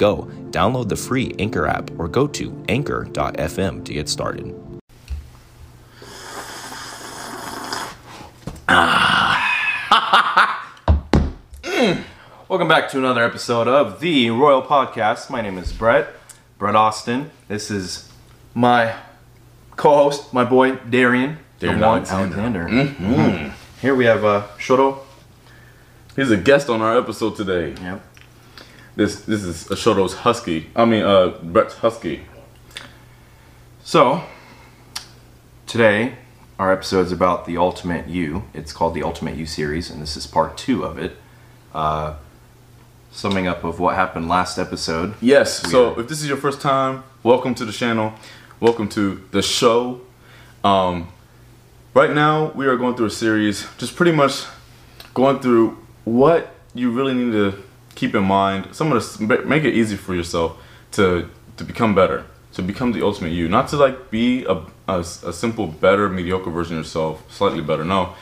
go download the free Anchor app or go to anchor.fm to get started. Ah. Welcome back to another episode of the Royal Podcast. My name is Bret, Bret Austin. This is my co-host, my boy Darian, Darian the one Alexander. Alexander. Mm-hmm. Mm-hmm. Here we have uh, Shoto. He's a guest on our episode today. Yep. This this is a Ashoto's husky. I mean, uh, Bret's husky. So, today our episode is about the Ultimate You. It's called the Ultimate You series, and this is part two of it. Uh, summing up of what happened last episode. Yes. We so are- if this is your first time, welcome to the channel. Welcome to the show. Um, right now we are going through a series, just pretty much going through what you really need to keep in mind. Some of the make it easy for yourself to to become better, to become the ultimate you. Not to like be a a, a simple, better, mediocre version of yourself, slightly better. No,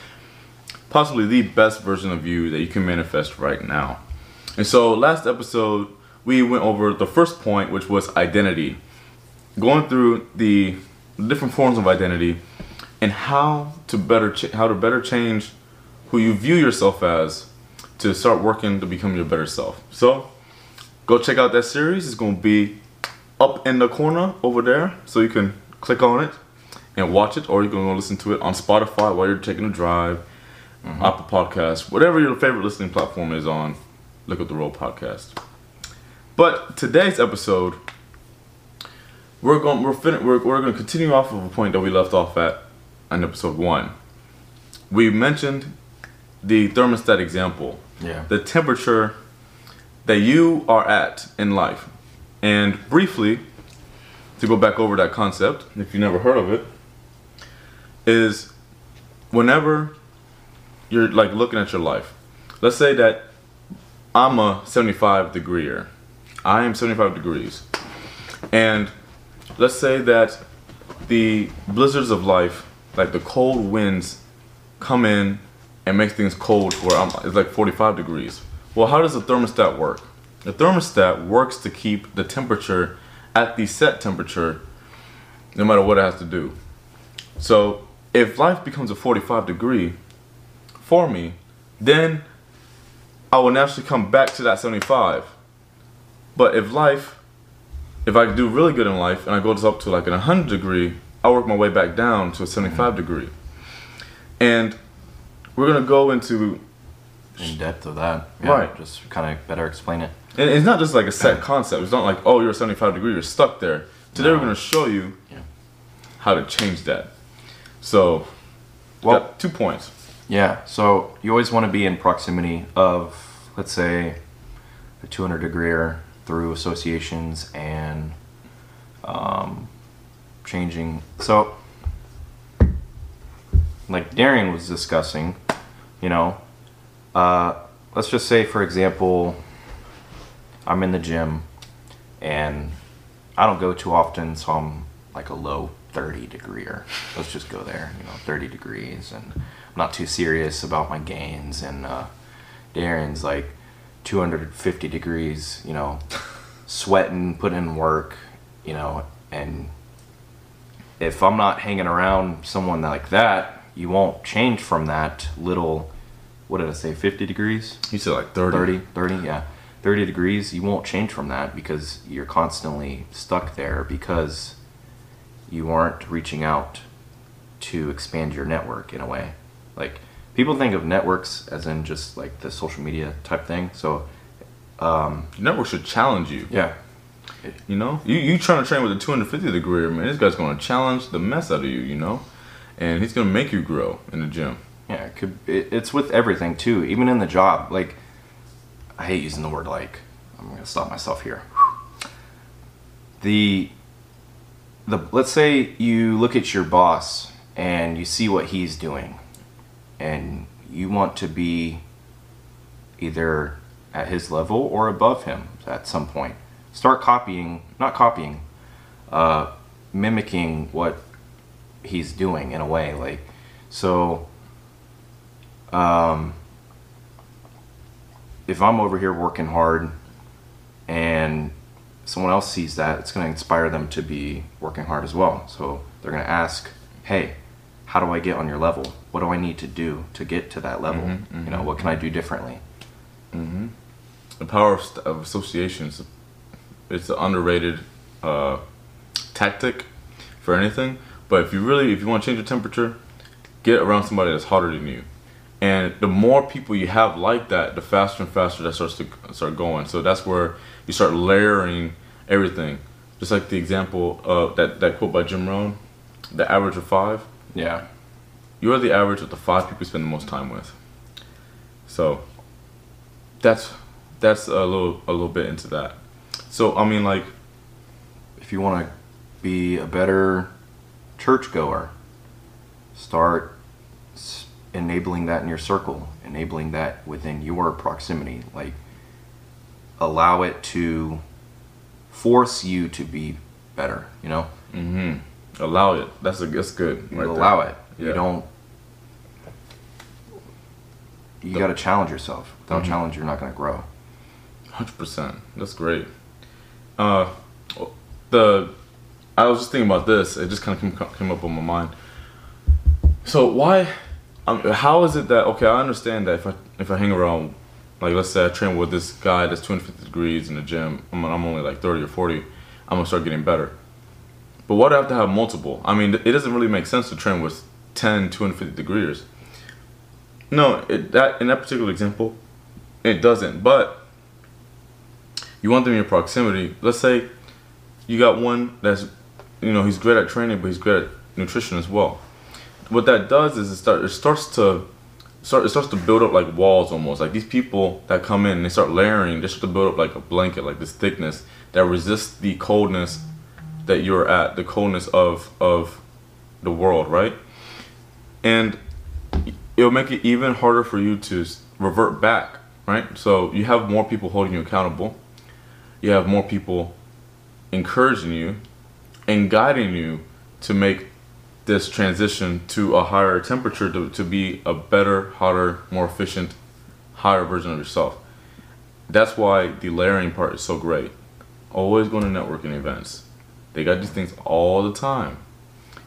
possibly the best version of you that you can manifest right now. And so last episode we went over the first point, which was identity, going through the different forms of identity and how to better how to better change who you view yourself as to start working to become your better self. So go check out that series. It's going to be up in the corner over there, so you can click on it and watch it, or you can go listen to it on Spotify while you're taking a drive, mm-hmm. Apple Podcasts, whatever your favorite listening platform is on. Look at the Royal Podcast. But today's episode, we're going we're fin- we're, we're going to continue off of a point that we left off at in episode one. We mentioned the thermostat example, Yeah. the temperature that you are at in life, and briefly, to go back over that concept, if you never heard of it, is whenever you're like looking at your life. Let's say that I'm a 75 degreeer. I am 75 degrees. And let's say that the blizzards of life, like the cold winds, come in and makes things cold where I'm it's like 45 degrees. Well, how does the thermostat work? The thermostat works to keep the temperature at the set temperature no matter what it has to do. So if life becomes a 45 degree for me, then I will naturally come back to that 75. But if life, if I do really good in life and I go up to like an 100 degree, I work my way back down to a 75 mm-hmm. degree. And we're gonna go into, In depth of that. Yeah, Right. Just kind of better explain it. and it's not just like a set concept. It's not like, oh, you're a 75 degree, you're stuck there. Today we're gonna show you Yeah. how to change that. So, Well- two points. Yeah, so you always want to be in proximity of, let's say, a 200 degreer through associations and um, changing. So, like Darian was discussing, you know, uh, let's just say, for example, I'm in the gym and I don't go too often, so I'm like a low 30 degreer. Let's just go there, you know, 30 degrees, and I'm not too serious about my gains. And uh, Darian's like 250 degrees, you know, sweating, putting in work, you know, and if I'm not hanging around someone like that, you won't change from that little, what did I say, 50 degrees? You said like 30. 30 30 yeah 30 degrees you won't change from that because you're constantly stuck there because you aren't reaching out to expand your network in a way like people think of networks as in just like the social media type thing so um, Network should challenge you. yeah You know, you you trying to train with a 250 degree, man. This guy's gonna challenge the mess out of you. You know, and he's gonna make you grow in the gym. Yeah, it could. It, it's with everything too, even in the job. Like, I hate using the word like. I'm gonna stop myself here. The the let's say you look at your boss and you see what he's doing and you want to be either at his level or above him at some point start copying not copying uh, mimicking what he's doing in a way like so um, if i'm over here working hard and someone else sees that, it's going to inspire them to be working hard as well. So they're going to ask, "Hey, how do I get on your level? What do I need to do to get to that level? Mhm, You know, what can I do differently?" The power of, st- of associations. It's an underrated uh, tactic for anything. But if you really, if you want to change your temperature, get around somebody that's hotter than you. And the more people you have like that, the faster and faster that starts to start going. So that's where you start layering everything. Just like the example of that, that quote by Jim Rohn, the average of five. Yeah. You are the average of the five people you spend the most time with. So that's that's a little a little bit into that. So I mean like If you want to be a better churchgoer, start enabling that in your circle, enabling that within your proximity. Like, allow it to force you to be better. You know, Mm-hmm. allow it. That's a that's good. right allow there. it. You don't. You got to challenge yourself. Without Mhm. challenge, you're not going to grow. Hundred percent. That's great. Uh, the I was just thinking about this. It just kind of came, came up on my mind. So why? Um, how is it that okay? I understand that if I if I hang around, like let's say I train with this guy that's 250 degrees in the gym, I'm, I'm only like 30 or 40. I'm gonna start getting better. But why do I have to have multiple? I mean, it doesn't really make sense to train with 10 250 degrees. No, it, that in that particular example, it doesn't. But you want them in your proximity. Let's say you got one that's, you know, he's great at training, but he's great at nutrition as well. What that does is it, start, it starts to start it starts to build up like walls almost. Like these people that come in, they start layering. They start to build up like a blanket, like this thickness that resists the coldness that you're at, the coldness of of the world, right? And it'll make it even harder for you to revert back, right? So you have more people holding you accountable. You have more people encouraging you and guiding you to make this transition to a higher temperature to, to be a better, hotter, more efficient, higher version of yourself. That's why the layering part is so great. Always going to networking events. They got these things all the time.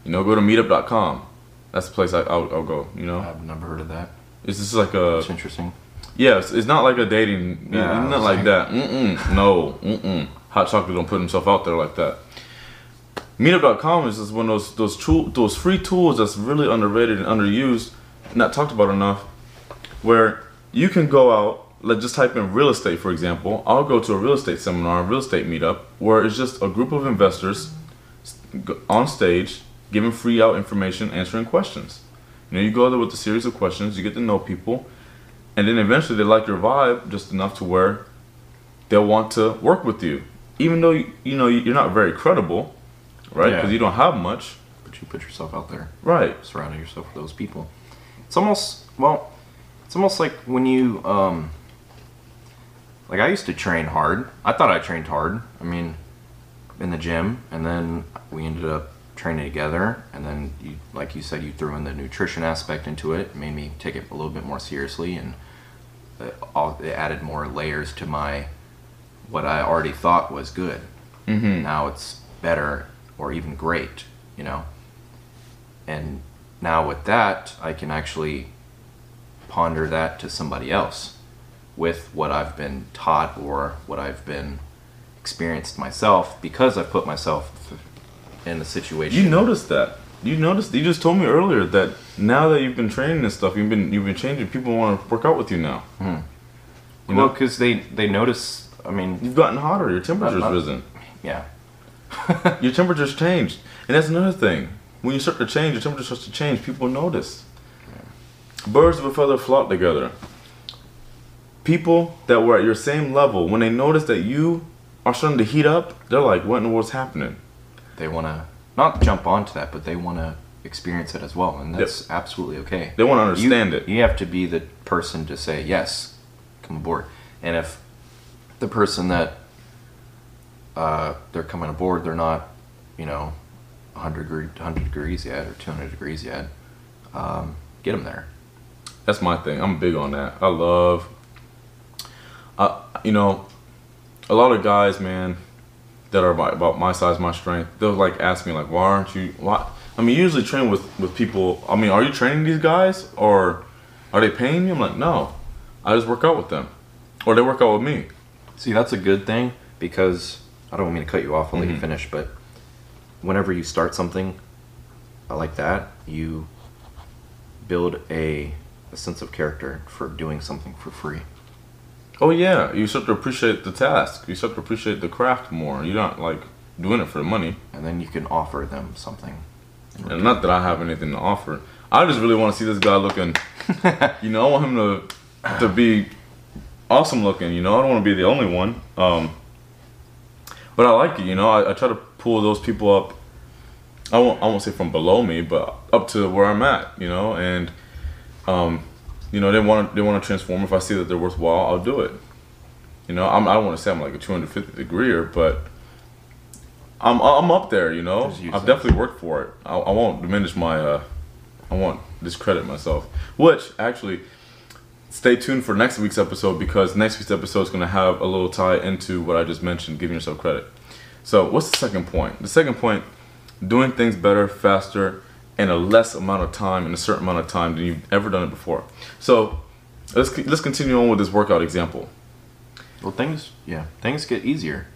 You know, go to meetup.com. That's the place I, I'll, I'll go, you know? I've never heard of that. It's just like a It's interesting. yeah, it's, not like a dating. Yeah, not like like- that. Mm-mm. No. Mm-mm. Hot chocolate don't put himself out there like that. Meetup.com is just one of those those tool, those free tools that's really underrated and underused, not talked about enough. Where you can go out, let's just type in real estate for example. I'll go to a real estate seminar, a real estate meetup, where it's just a group of investors on stage giving free out information, answering questions. You know, you go there with a series of questions, you get to know people, and then eventually they like your vibe just enough to where they'll want to work with you, even though you know you're not very credible, right? Yeah. Because you don't have much, But you put yourself out there. right? surrounding yourself with those people. It's almost well, it's almost like when you um like I used to train hard. I thought I trained hard. I mean, in the gym, and then we ended up training together. And then you, like you said, you threw in the nutrition aspect into it. it made me take it a little bit more seriously, and it, all, it added more layers to my what I already thought was good. Mm-hmm. Now it's better or even great, you know. And now with that, I can actually ponder that to somebody else with what I've been taught or what I've been experienced myself because I've put myself in the situation. You noticed that. You noticed. You just told me earlier that now that you've been training and stuff, you've been you've been changing. People want to work out with you now. You well, know, because they they notice. I mean, you've gotten hotter. Your temperature's uh, risen. yeah, Your temperature's changed, and that's another thing. When you start to change, your temperature starts to change. People notice. Birds of a feather flock together. People that were at your same level, when they notice that you are starting to heat up, they're like, "What in the world's happening?" they want to not jump onto that, but they want to experience it as well, and that's absolutely okay. They want to understand you, it. You have to be the person to say yes, come aboard. And if the person that uh, they're coming aboard, they're not, you know, 100, degree, 100 degrees yet or 200 degrees yet, um, get them there. That's my thing. I'm big on that. I love, uh, you know, a lot of guys, man, that are about, about my size, my strength, they'll like ask me like, why aren't you? Why? I mean, usually train with with people. I mean, are you training these guys or are they paying you? I'm like, no, I just work out with them, or they work out with me. See, that's a good thing because I don't mean to cut you off. I'll let you Mhm. finish, but whenever you start something like that, you build a, a sense of character for doing something for free. Oh yeah, you start to appreciate the task. You start to appreciate the craft more. You're not like doing it for the money. and then you can offer them something. And not that I have anything to offer. I just really want to see this guy looking. you know, I want him to to be awesome looking. You know, I don't want to be the only one. Um, but I like it. You know, I, I try to pull those people up. I won't I won't say from below me, but up to where I'm at. You know, and um, you know they want they want to transform. If I see that they're worthwhile, I'll do it. You know, I'm, I don't want to say I'm like a 250 degreeer, but I'm I'm up there. You know, I've definitely worked for it. I, I won't diminish my. Uh, I won't discredit myself. Which actually, stay tuned for next week's episode because next week's episode is going to have a little tie into what I just mentioned, giving yourself credit. So, what's the second point? The second point: doing things better, faster, in a less amount of time, in a certain amount of time than you've ever done it before. So, let's let's continue on with this workout example. Well, things yeah, things get easier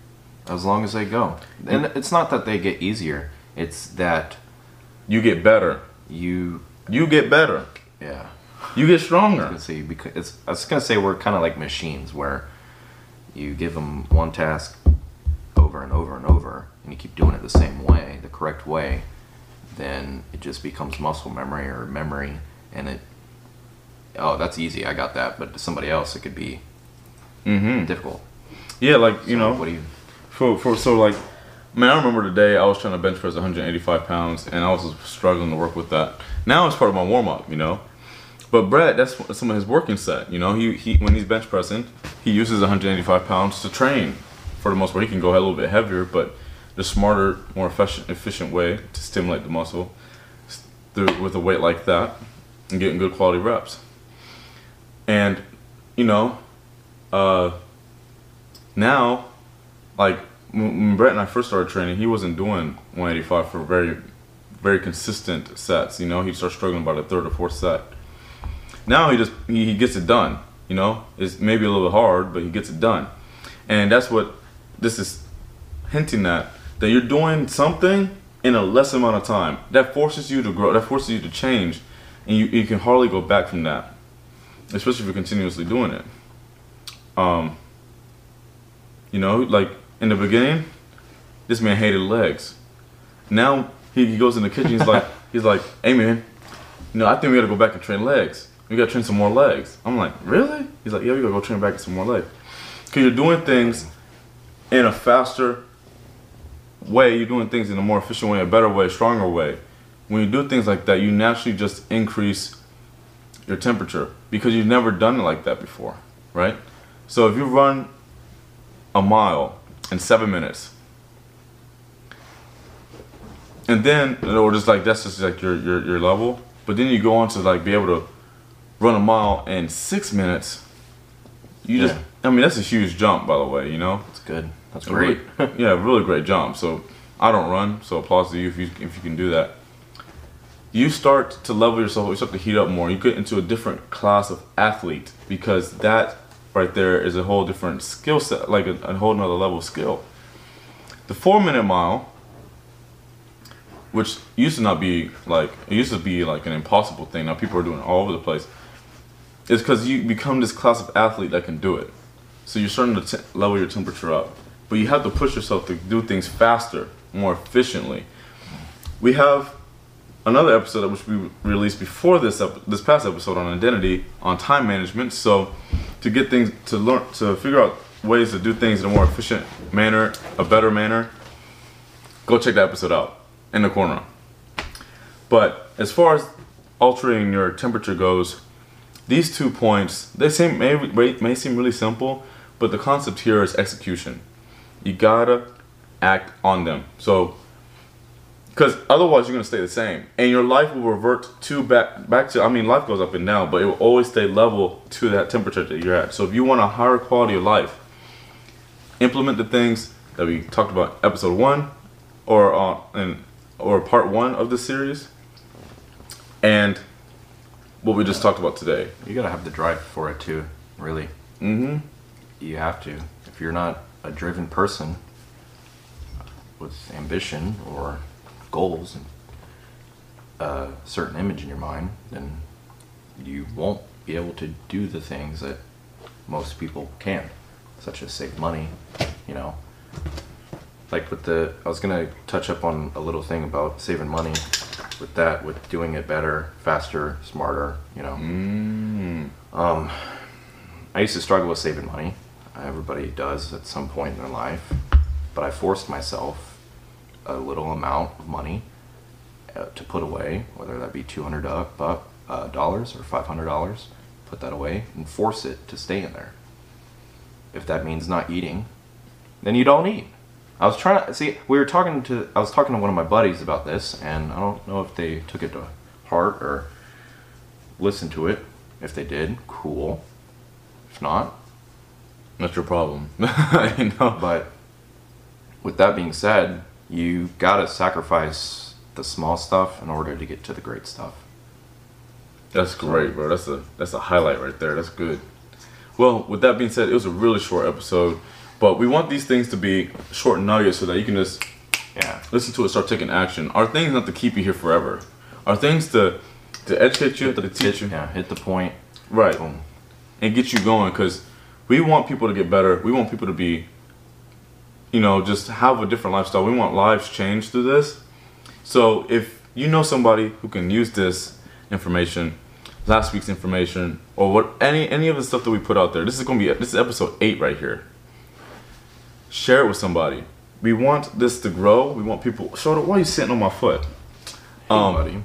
as long as they go. And mm. it's not that they get easier; it's that You get better. you You get better. yeah. You get stronger. say because it's, I was gonna say we're kind of like machines where you give them one task over and over and over, and you keep doing it the same way, the correct way, then it just becomes muscle memory or memory, and it. Oh, that's easy. I got that. But to somebody else, it could be Mm-hmm. difficult. Yeah, like you So know, what do you? for for so like, man, I remember the day I was trying to bench press 185 pounds, and I was struggling to work with that. Now it's part of my warm up, you know. But Bret, that's some of his working set. You know, he he when he's bench pressing, he uses 185 pounds to train. For the most part, he can go a little bit heavier, but the smarter, more efficient efficient way to stimulate the muscle through with a weight like that and getting good quality reps. And you know, uh, now like when when Bret and I first started training, he wasn't doing 185 for very, very consistent sets. You know, he'd start struggling by the third or fourth set. Now he just he, gets it done. You know, it's maybe a little hard, but he gets it done, and that's what this is hinting at that you're doing something in a less amount of time that forces you to grow, that forces you to change, and you, you can hardly go back from that, especially if you're continuously doing it. Um, you know, like in the beginning, this man hated legs. Now he, he goes in the kitchen. He's like, he's like, hey man, you know, I think we gotta go back and train legs. We gotta train some more legs. I'm like, really? He's like, yeah, we gotta go train back some more legs. Cause you're doing things in a faster way. You're doing things in a more efficient way, a better way, a stronger way. When you do things like that, you naturally just increase your temperature because you've never done it like that before, right? So if you run a mile in seven minutes. And then, or just like that's just like your, your your level. But then you go on to like be able to run a mile in six minutes. You just, I mean, that's a huge jump, by the way. You know, That's good. That's great. really- yeah, really great jump. So I don't run, so applause to you if you if you can do that. You start to level yourself. You start to heat up more. You get into a different class of athlete because that right there is a whole different skill set, like a, a whole nother level of skill. The four minute mile, which used to not be like it used to be like an impossible thing. Now people are doing it all over the place. Is because you become this class of athlete that can do it. So you're starting to level your temperature up, but you have to push yourself to do things faster, more efficiently. We have another episode which we released before this this past episode on identity on time management. So to get things to learn to figure out ways to do things in a more efficient manner, a better manner, go check that episode out. in the corner. But as far as altering your temperature goes, these two points they seem may may seem really simple, but the concept here is execution. You gotta act on them. So, because otherwise you're gonna stay the same, and your life will revert to back back to. I mean, life goes up and down, but it will always stay level to that temperature that you're at. So, if you want a higher quality of life, implement the things that we talked about episode one, or uh, or part one of the series, and what we just talked about today. You gotta have the drive for it too, really. Mm-hmm. You have to. If you're not a driven person with ambition or goals and a certain image in your mind, then you won't be able to do the things that most people can, such as save money, you know. Like with the, I was gonna touch up on a little thing about saving money with that, with doing it better, faster, smarter, you know. Mm. Um, I used to struggle with saving money. Everybody does at some point in their life. But I forced myself a little amount of money uh, to put away, whether that be two hundred uh, dollars or five hundred dollars. Put that away and force it to stay in there. If that means not eating, then you don't eat. I was trying to see. We were talking to. I was talking to one of my buddies about this, and I don't know if they took it to heart or listened to it. If they did, cool. If not, That's your problem. I know. but with that being said, you gotta sacrifice the small stuff in order to get to the great stuff. That's great, bro. That's a that's a highlight right there. That's good. Well, with that being said, it was a really short episode, but we want these things to be short nuggets so that you can just Yeah. listen to it, start taking action. Our things not to keep you here forever. Our things to to educate you, to teach you, Yeah, hit the point. right, Boom. and get you going. Because we want people to get better. We want people to be, you know, just have a different lifestyle. We want lives changed through this. So if you know somebody who can use this information, last week's information, or what any any of the stuff that we put out there, this is gonna be this is episode eight right here. Share it with somebody. We want this to grow. We want people. Show why are you sitting on my foot? Um, buddy.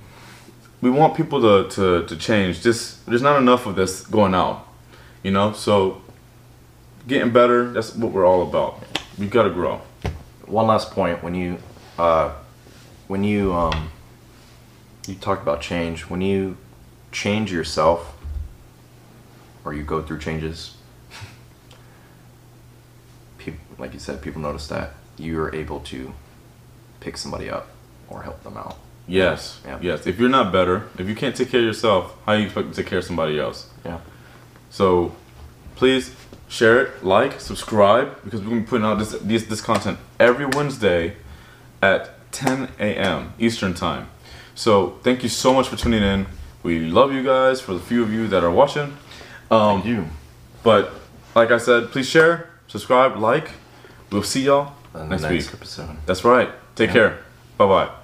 we want people to, to, to change. Just there's not enough of this going out, you know. So getting better. That's what we're all about. We've gotta grow. One last point. When you, uh, when you, um, you talked about change. When you change yourself, or you go through changes, people, like you said, people notice that you are able to pick somebody up or help them out. Yes, Yeah. yes. If you're not better, if you can't take care of yourself, how you expect to take care of somebody else? Yeah. So please share it, like, subscribe, because we're gonna be putting out this this, this content every Wednesday at 10 a.m. Eastern time. So thank you so much for tuning in. We love you guys for the few of you that are watching. Um, Thank you. But like I said, please share, subscribe, like. We'll see y'all next, next week. episode. That's right. Take Yeah. care. Bye bye.